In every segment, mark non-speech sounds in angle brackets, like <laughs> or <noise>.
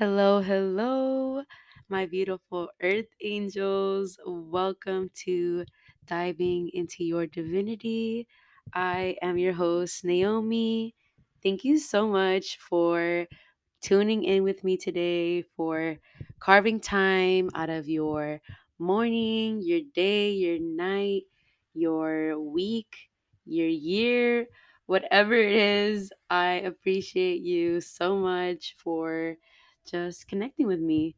Hello, hello, my beautiful earth angels. Welcome to Diving into Your Divinity. I am your host, Naomi. Thank you so much for tuning in with me today, for carving time out of your morning, your day, your night, your week, your year, whatever it is. I appreciate you so much for just connecting with me.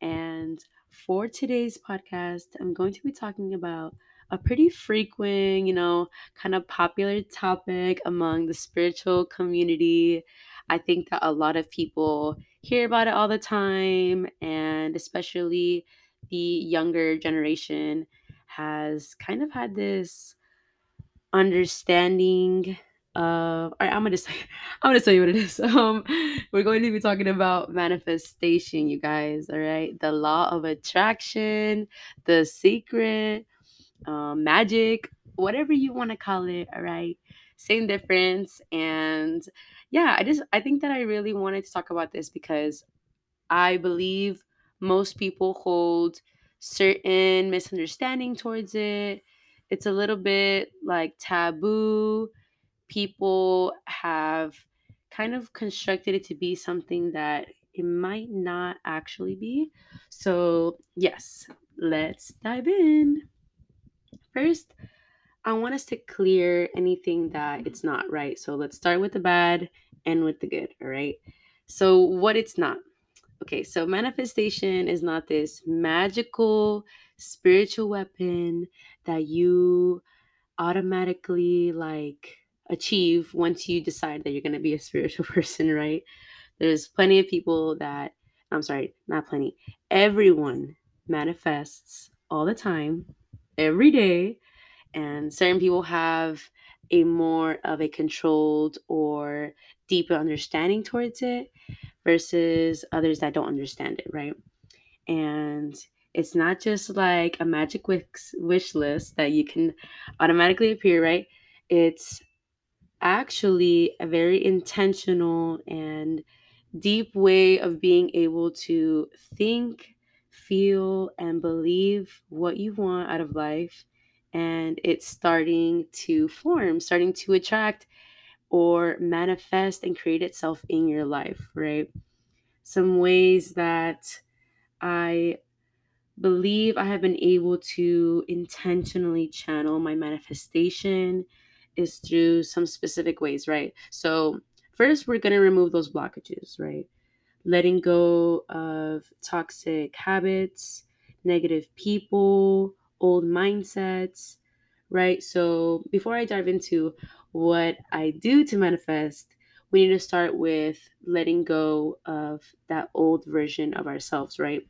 And for today's podcast, I'm going to be talking about a pretty frequent, you know, kind of popular topic among the spiritual community. I think that a lot of people hear about it all the time, and especially the younger generation has kind of had this understanding of all right, I'm gonna say <laughs> I'm gonna tell you what it is. <laughs> Um we're going to be talking about manifestation, you guys, all right? The law of attraction, the secret, um, magic, whatever you want to call it, all right? Same difference. And yeah, I just I think that I really wanted to talk about this because I believe most people hold certain misunderstanding towards it. It's a little bit like taboo. People have kind of constructed it to be something that it might not actually be. So, yes, let's dive in. First, I want us to clear anything that it's not, right? So, let's start with the bad and with the good, all right? So, what it's not. Okay, so manifestation is not this magical spiritual weapon that you automatically like achieve once you decide that you're going to be a spiritual <laughs> person, right? There's plenty of people that I'm sorry, not plenty. Everyone manifests all the time, every day, and certain people have a more of a controlled or deeper understanding towards it versus others that don't understand it, right? And it's not just like a magic wish, wish list that you can automatically appear, right? It's actually a very intentional and deep way of being able to think, feel, and believe what you want out of life. And it's starting to form, starting to attract or manifest and create itself in your life, right? Some ways that I believe I have been able to intentionally channel my manifestation is through some specific ways, right? So, first, we're going to remove those blockages, right? Letting go of toxic habits, negative people, old mindsets, right? So, before I dive into what I do to manifest, we need to start with letting go of that old version of ourselves, right?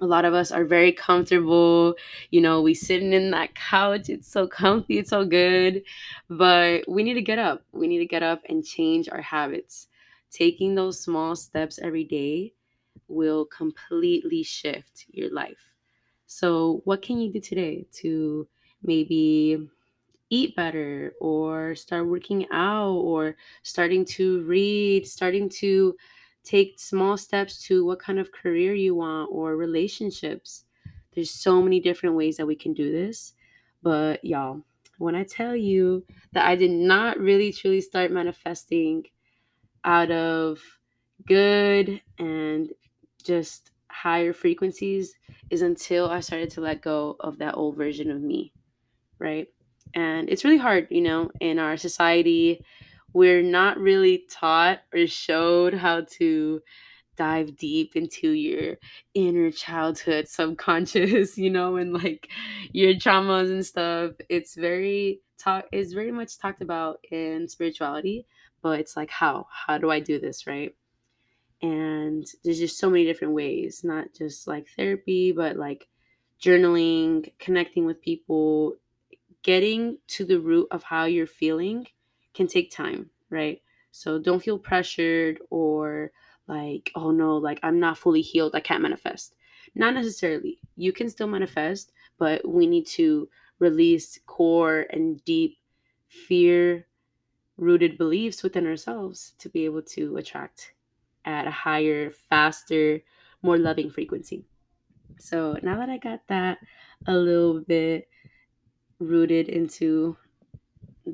A lot of us are very comfortable. You know, we sitting in that couch. It's so comfy, it's so good. But we need to get up. We need to get up and change our habits. Taking those small steps every day will completely shift your life. So, what can you do today to maybe eat better or start working out or starting to read, starting to take small steps to what kind of career you want or relationships. There's so many different ways that we can do this. But y'all, when I tell you that I did not really truly start manifesting out of good and just higher frequencies is until I started to let go of that old version of me, right? And it's really hard, you know, in our society. We're not really taught or showed how to dive deep into your inner childhood <laughs> subconscious, you know, and like your traumas and stuff. It's very talk is very much talked about in spirituality, but it's like how? How do I do this, right? And there's just so many different ways, not just like therapy, but like journaling, connecting with people, getting to the root of how you're feeling can take time, right? So don't feel pressured or like, oh no, like I'm not fully healed, I can't manifest. Not necessarily. You can still manifest, but we need to release core and deep fear rooted beliefs within ourselves to be able to attract at a higher, faster, more loving frequency. So now that I got that a little bit rooted into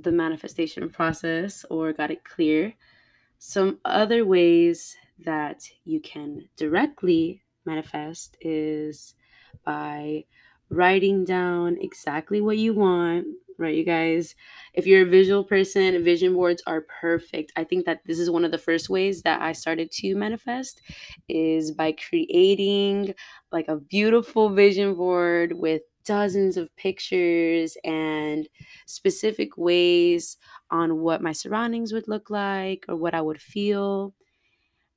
the manifestation process or got it clear, some other ways that you can directly manifest is by writing down exactly what you want, right, you guys? If you're a visual person, vision boards are perfect. I think that this is one of the first ways that I started to manifest is by creating like a beautiful vision board with dozens of pictures and specific ways on what my surroundings would look like or what I would feel.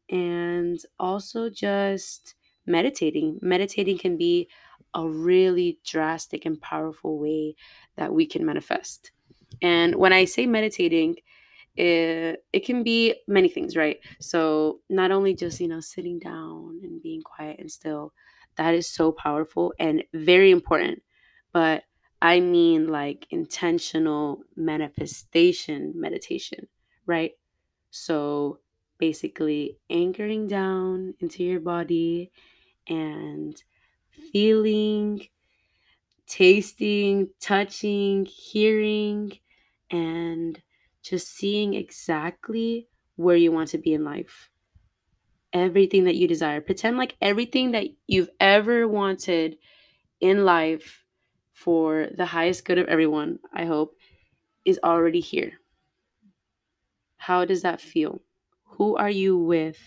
And also just meditating. Meditating can be a really drastic and powerful way that we can manifest. And when I say meditating, it, it can be many things, right? So, not only just, you know, sitting down and being quiet and still, that is so powerful and very important. But I mean like intentional manifestation meditation, right? So, basically anchoring down into your body and feeling, tasting, touching, hearing, and just seeing exactly where you want to be in life. Everything that you desire. Pretend like everything that you've ever wanted in life for the highest good of everyone, I hope, is already here. How does that feel? Who are you with?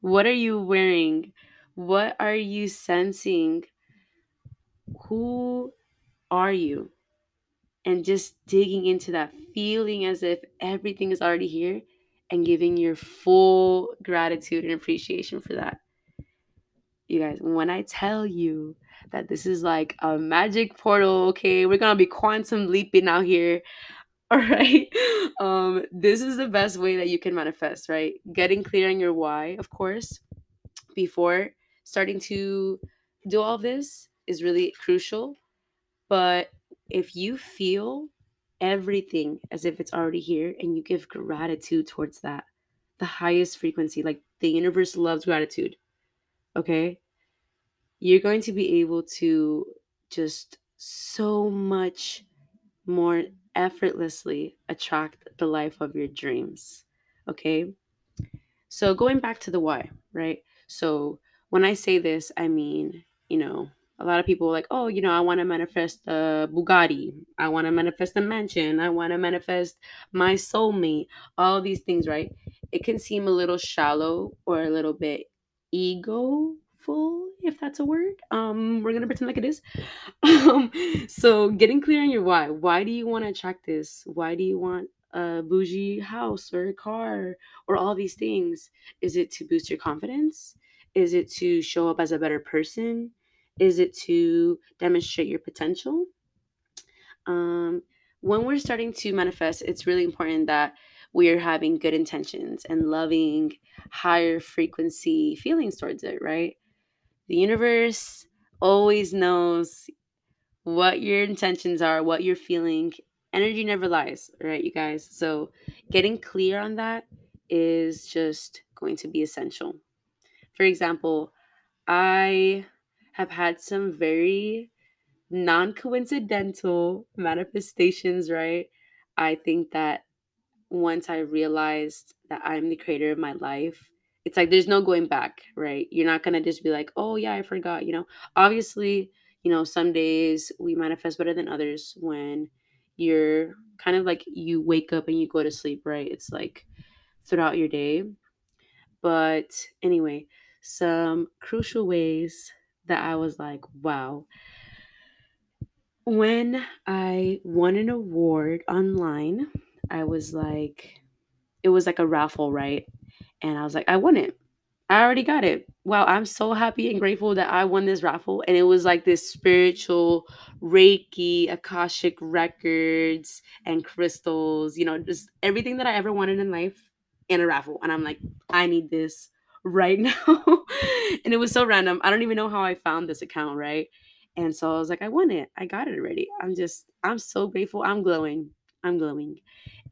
What are you wearing? What are you sensing? Who are you? And just digging into that feeling as if everything is already here and giving your full gratitude and appreciation for that. You guys, when I tell you that this is like a magic portal, okay, we're gonna be quantum leaping out here. <laughs> All right. Um, this is the best way that you can manifest, right? Getting clear on your why, of course, before starting to do all this is really crucial. But if you feel everything as if it's already here and you give gratitude towards that, the highest frequency, like the universe loves gratitude, okay? You're going to be able to just so much more effortlessly attract the life of your dreams. Okay. So going back to the why, right? So when I say this, I mean, you know, a lot of people are like, oh, you know, I want to manifest a Bugatti. I want to manifest a mansion. I want to manifest my soulmate. All these things, right? It can seem a little shallow or a little bit egoful, if that's a word. Um, we're gonna pretend like it is. Um, so getting clear on your why. Why do you want to attract this? Why do you want a bougie house or a car or all these things? Is it to boost your confidence? Is it to show up as a better person? Is it to demonstrate your potential? Um, when we're starting to manifest, it's really important that we are having good intentions and loving higher frequency feelings towards it, right? The universe always knows what your intentions are, what you're feeling. Energy never lies, right, you guys? So, getting clear on that is just going to be essential. For example, I have had some very non coincidental manifestations, right? I think that once I realized that I'm the creator of my life, it's like there's no going back, right? You're not gonna just be like, oh yeah, I forgot, you know. Obviously, you know, some days we manifest better than others when you're kind of like you wake up and you go to sleep, right? It's like throughout your day. But anyway, some crucial ways that I was like, wow. When I won an award online, I was like, it was like a raffle, right? And I was like, I won it. I already got it. Wow, I'm so happy and grateful that I won this raffle. And it was like this spiritual Reiki, Akashic records, and crystals, you know, just everything that I ever wanted in life in a raffle. And I'm like, I need this right <laughs> now. and it was so random. I don't even know how I found this account, right? And so I was like, I won it. I got it already. I'm just, I'm so grateful. I'm glowing. I'm glowing.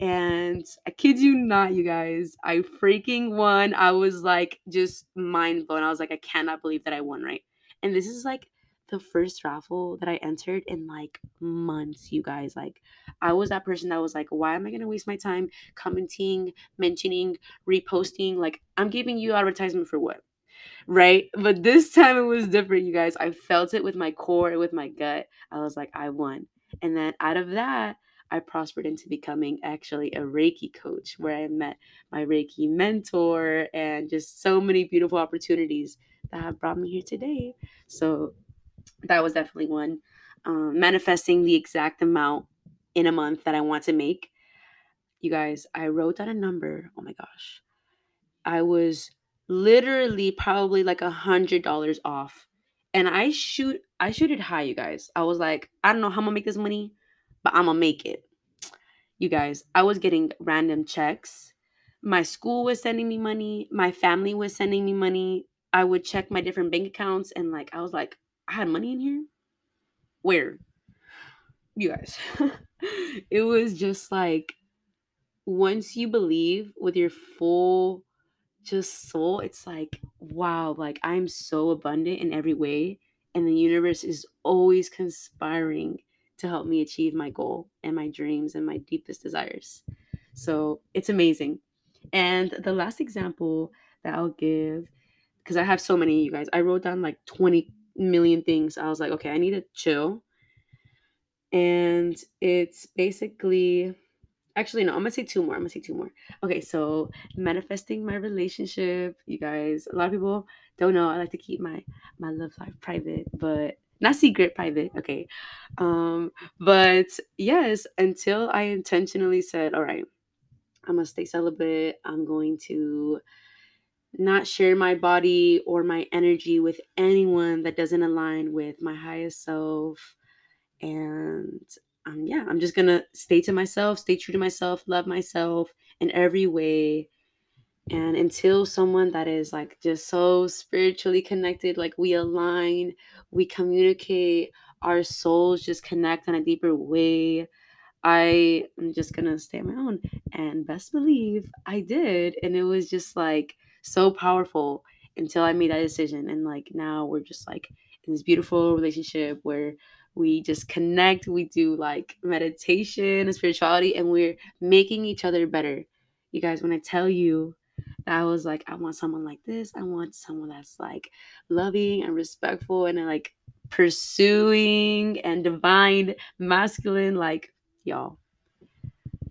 And I kid you not, you guys, I freaking won. I was like just mind blown. I was like, I cannot believe that I won, right? And this is like the first raffle that I entered in like months, you guys. Like, I was that person that was like, why am I going to waste my time commenting, mentioning, reposting? Like, I'm giving you advertisement for what? Right? But this <laughs> time it was different, you guys. I felt it with my core, with my gut. I was like, I won. And then out of that, I prospered into becoming actually a Reiki coach where I met my Reiki mentor and just so many beautiful opportunities that have brought me here today. So that was definitely one. Um, manifesting the exact amount in a month that I want to make. You guys, I wrote down a number. Oh my gosh. I was literally probably like a hundred dollars off. And I shoot I shoot it high, you guys. I was like, I don't know how I'm gonna make this money, but I'm gonna make it. You guys, I was getting random checks. My school was sending me money, my family was sending me money. I would check my different bank accounts and like I was like, I had money in here? Where? You guys. <laughs> it was just like once you believe with your full just soul, it's like, wow, like I'm so abundant in every way. And the universe is always conspiring to help me achieve my goal and my dreams and my deepest desires. So it's amazing. And the last example that I'll give, because I have so many, you guys, I wrote down like 20 million things. I was like, okay, I need to chill. And it's basically Actually, no, I'm gonna say two more. I'm gonna say two more. Okay, so manifesting my relationship, you guys. A lot of people don't know. I like to keep my my love life private, but not secret, private. Okay, um, but yes, until I intentionally said, all right, I'm gonna stay celibate. I'm going to not share my body or my energy with anyone that doesn't align with my highest self and um, yeah, I'm just gonna stay to myself, stay true to myself, love myself in every way. And until someone that is like just so spiritually connected, like we align, we communicate, our souls just connect in a deeper way. I am just gonna stay on my own. And best believe I did. And it was just like so powerful until I made that decision. And like now we're just like in this beautiful relationship where we just connect we do like meditation and spirituality and we're making each other better you guys when i tell you that i was like i want someone like this i want someone that's like loving and respectful and like pursuing and divine masculine like y'all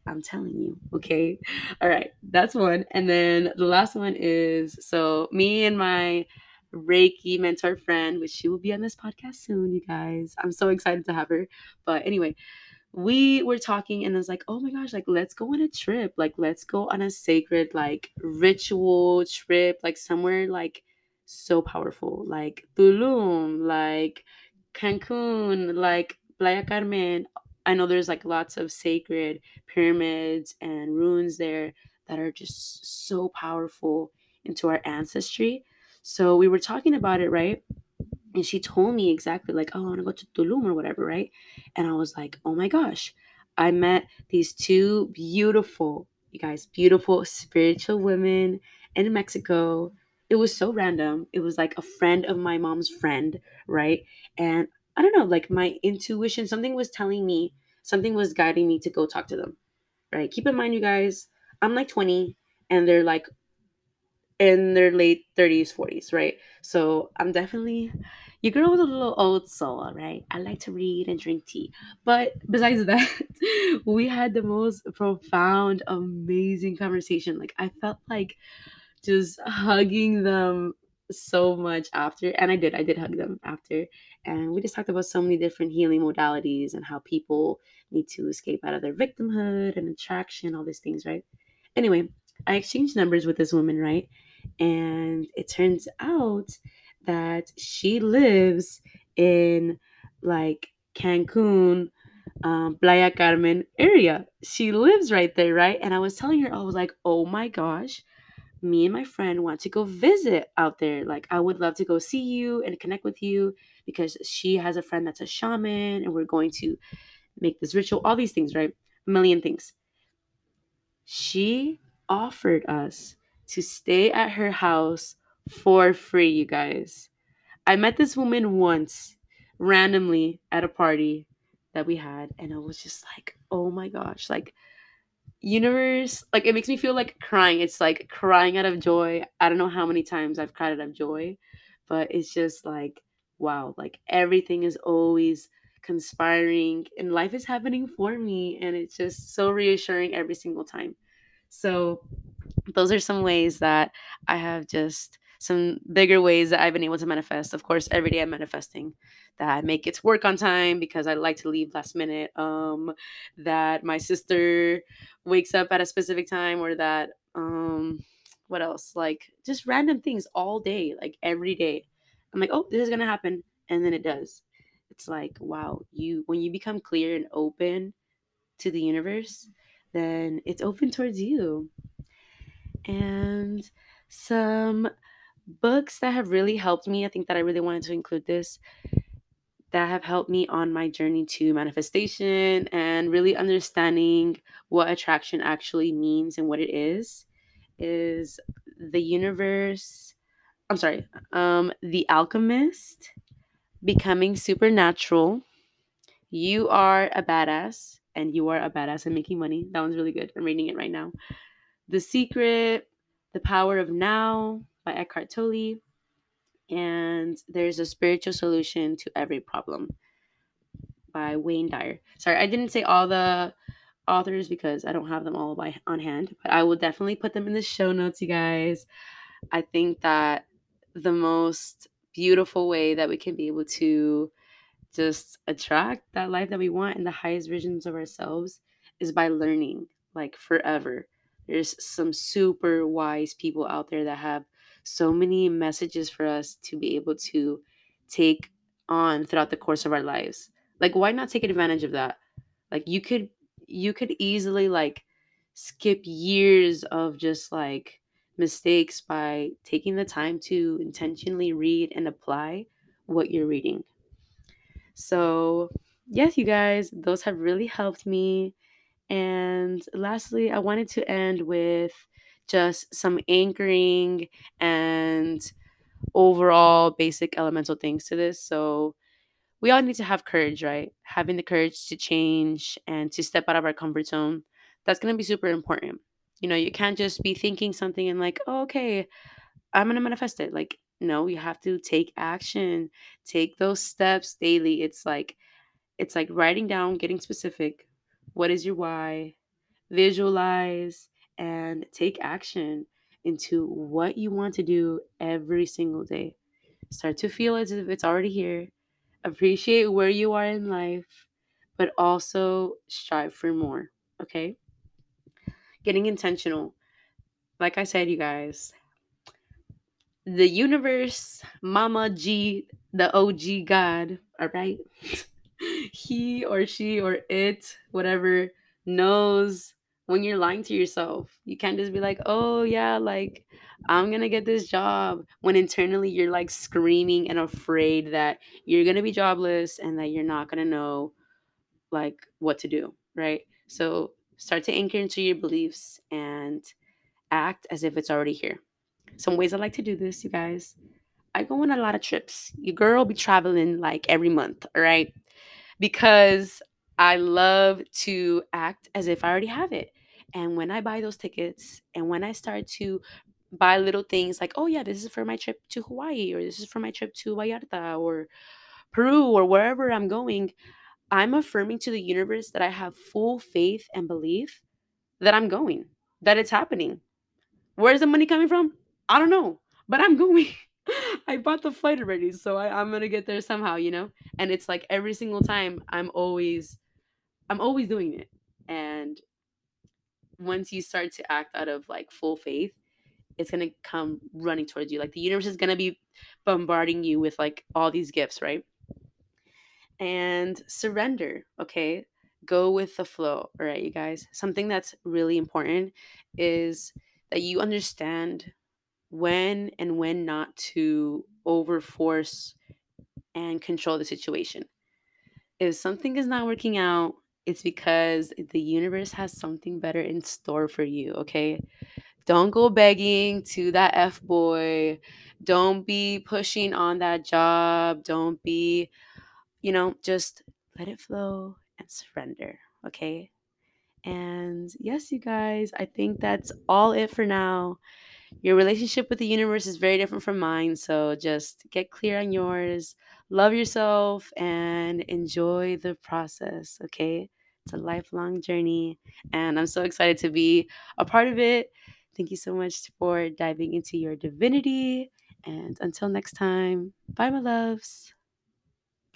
i'm telling you okay all right that's one and then the last one is so me and my Reiki mentor friend, which she will be on this podcast soon, you guys. I'm so excited to have her. But anyway, we were talking and I was like, oh my gosh, like let's go on a trip. Like let's go on a sacred, like ritual trip, like somewhere like so powerful, like Tulum, like Cancun, like Playa Carmen. I know there's like lots of sacred pyramids and ruins there that are just so powerful into our ancestry. So we were talking about it, right? And she told me exactly like, oh, I want to go to Tulum or whatever, right? And I was like, oh my gosh, I met these two beautiful, you guys, beautiful spiritual women in Mexico. It was so random. It was like a friend of my mom's friend, right? And I don't know, like my intuition, something was telling me, something was guiding me to go talk to them, right? Keep in mind, you guys, I'm like 20 and they're like in their late 30s, 40s, right? So I'm definitely your girl with a little old soul, right? I like to read and drink tea. But besides <laughs> that, we had the most profound, amazing conversation. Like I felt like just hugging them so much after and i did i did hug them after and we just talked about so many different healing modalities and how people need to escape out of their victimhood and attraction all these things right anyway i exchanged numbers with this woman right and it turns out that she lives in like Cancun, um, Playa Carmen area. She lives right there, right? And I was telling her, I was like, oh my gosh, me and my friend want to go visit out there. Like, I would love to go see you and connect with you because she has a friend that's a shaman and we're going to make this ritual, all these things, right? A million things. She offered us to stay at her house for free, you guys. I met this woman once randomly at a party that we had, and I was just like, oh my gosh, like universe like it makes me feel like crying. It's like crying out of joy. I don't know how many times i've cried out of joy but it's just like wow like everything is always conspiring and life is happening for me and it's just so reassuring every single time. So those are some ways that I have just some bigger ways that I've been able to manifest. Of course, every day I'm manifesting that I make it to work on time because I like to leave last minute. Um, that my sister wakes up at a specific time, or that um, what else? Like just random things all day, like every day. I'm like, oh, this is gonna happen, and then it does. It's like, wow, you when you become clear and open to the universe, then it's open towards you and some books that have really helped me. I think that I really wanted to include this that have helped me on my journey to manifestation and really understanding what attraction actually means and what it is is the universe i'm sorry um the alchemist becoming supernatural. You are a badass and you are a badass and making money. That one's really good. I'm reading it right now. The Secret, The Power of Now by Eckhart Tolle, and There's a Spiritual Solution to Every Problem by Wayne Dyer. Sorry, I didn't say all the authors because I don't have them all by on hand, but I will definitely put them in the show notes, you guys. I think that the most beautiful way that we can be able to just attract that life that we want and the highest versions of ourselves is by learning like forever there's some super wise people out there that have so many messages for us to be able to take on throughout the course of our lives. Like why not take advantage of that? Like you could you could easily like skip years of just like mistakes by taking the time to intentionally read and apply what you're reading. So, yes, you guys, those have really helped me and lastly, I wanted to end with just some anchoring and overall basic elemental things to this. So, we all need to have courage, right? Having the courage to change and to step out of our comfort zone. That's going to be super important. You know, you can't just be thinking something and like, oh, okay, I'm going to manifest it. Like, no, you have to take action, take those steps daily. It's like, it's like writing down, getting specific, what is your why? Visualize and take action into what you want to do every single day. Start to feel as if it's already here. Appreciate where you are in life, but also strive for more. Okay? Getting intentional. Like I said, you guys, the universe, Mama G, the OG God, all right? <laughs> he or she or it, whatever, knows when you're lying to yourself. You can't just be like, oh, yeah, like I'm gonna get this job when internally you're like screaming and afraid that you're gonna be jobless and that you're not gonna know like what to do, right? So start to anchor into your beliefs and act as if it's already here. Some ways I like to do this, you guys. I go on a lot of trips. Your girl be traveling like every month, all right? because I love to act as if I already have it. And when I buy those tickets and when I start to buy little things like, oh, yeah, this is for my trip to Hawaii or this is for my trip to Vallarta or Peru or wherever I'm going, I'm affirming to the universe that I have full faith and belief that I'm going, that it's happening. Where's the money coming from? I don't know, but I'm going. <laughs> I bought the flight already, so I, I'm gonna get there somehow, you know. And it's like every single time, I'm always, I'm always doing it. And once you start to act out of like full faith, it's gonna come running towards you. Like the universe is gonna be bombarding you with like all these gifts, right? And surrender, okay? Go with the flow, all right, you guys. Something that's really important is that you understand when and when not to overforce and control the situation. If something is not working out it's because the universe has something better in store for you, okay? Don't go begging to that F boy. Don't be pushing on that job. Don't be, you know, just let it flow and surrender, okay? And yes, you guys, I think that's all it for now. Your relationship with the universe is very different from mine. So just get clear on yours, love yourself, and enjoy the process. Okay. It's a lifelong journey. And I'm so excited to be a part of it. Thank you so much for diving into your divinity. And until next time, bye, my loves.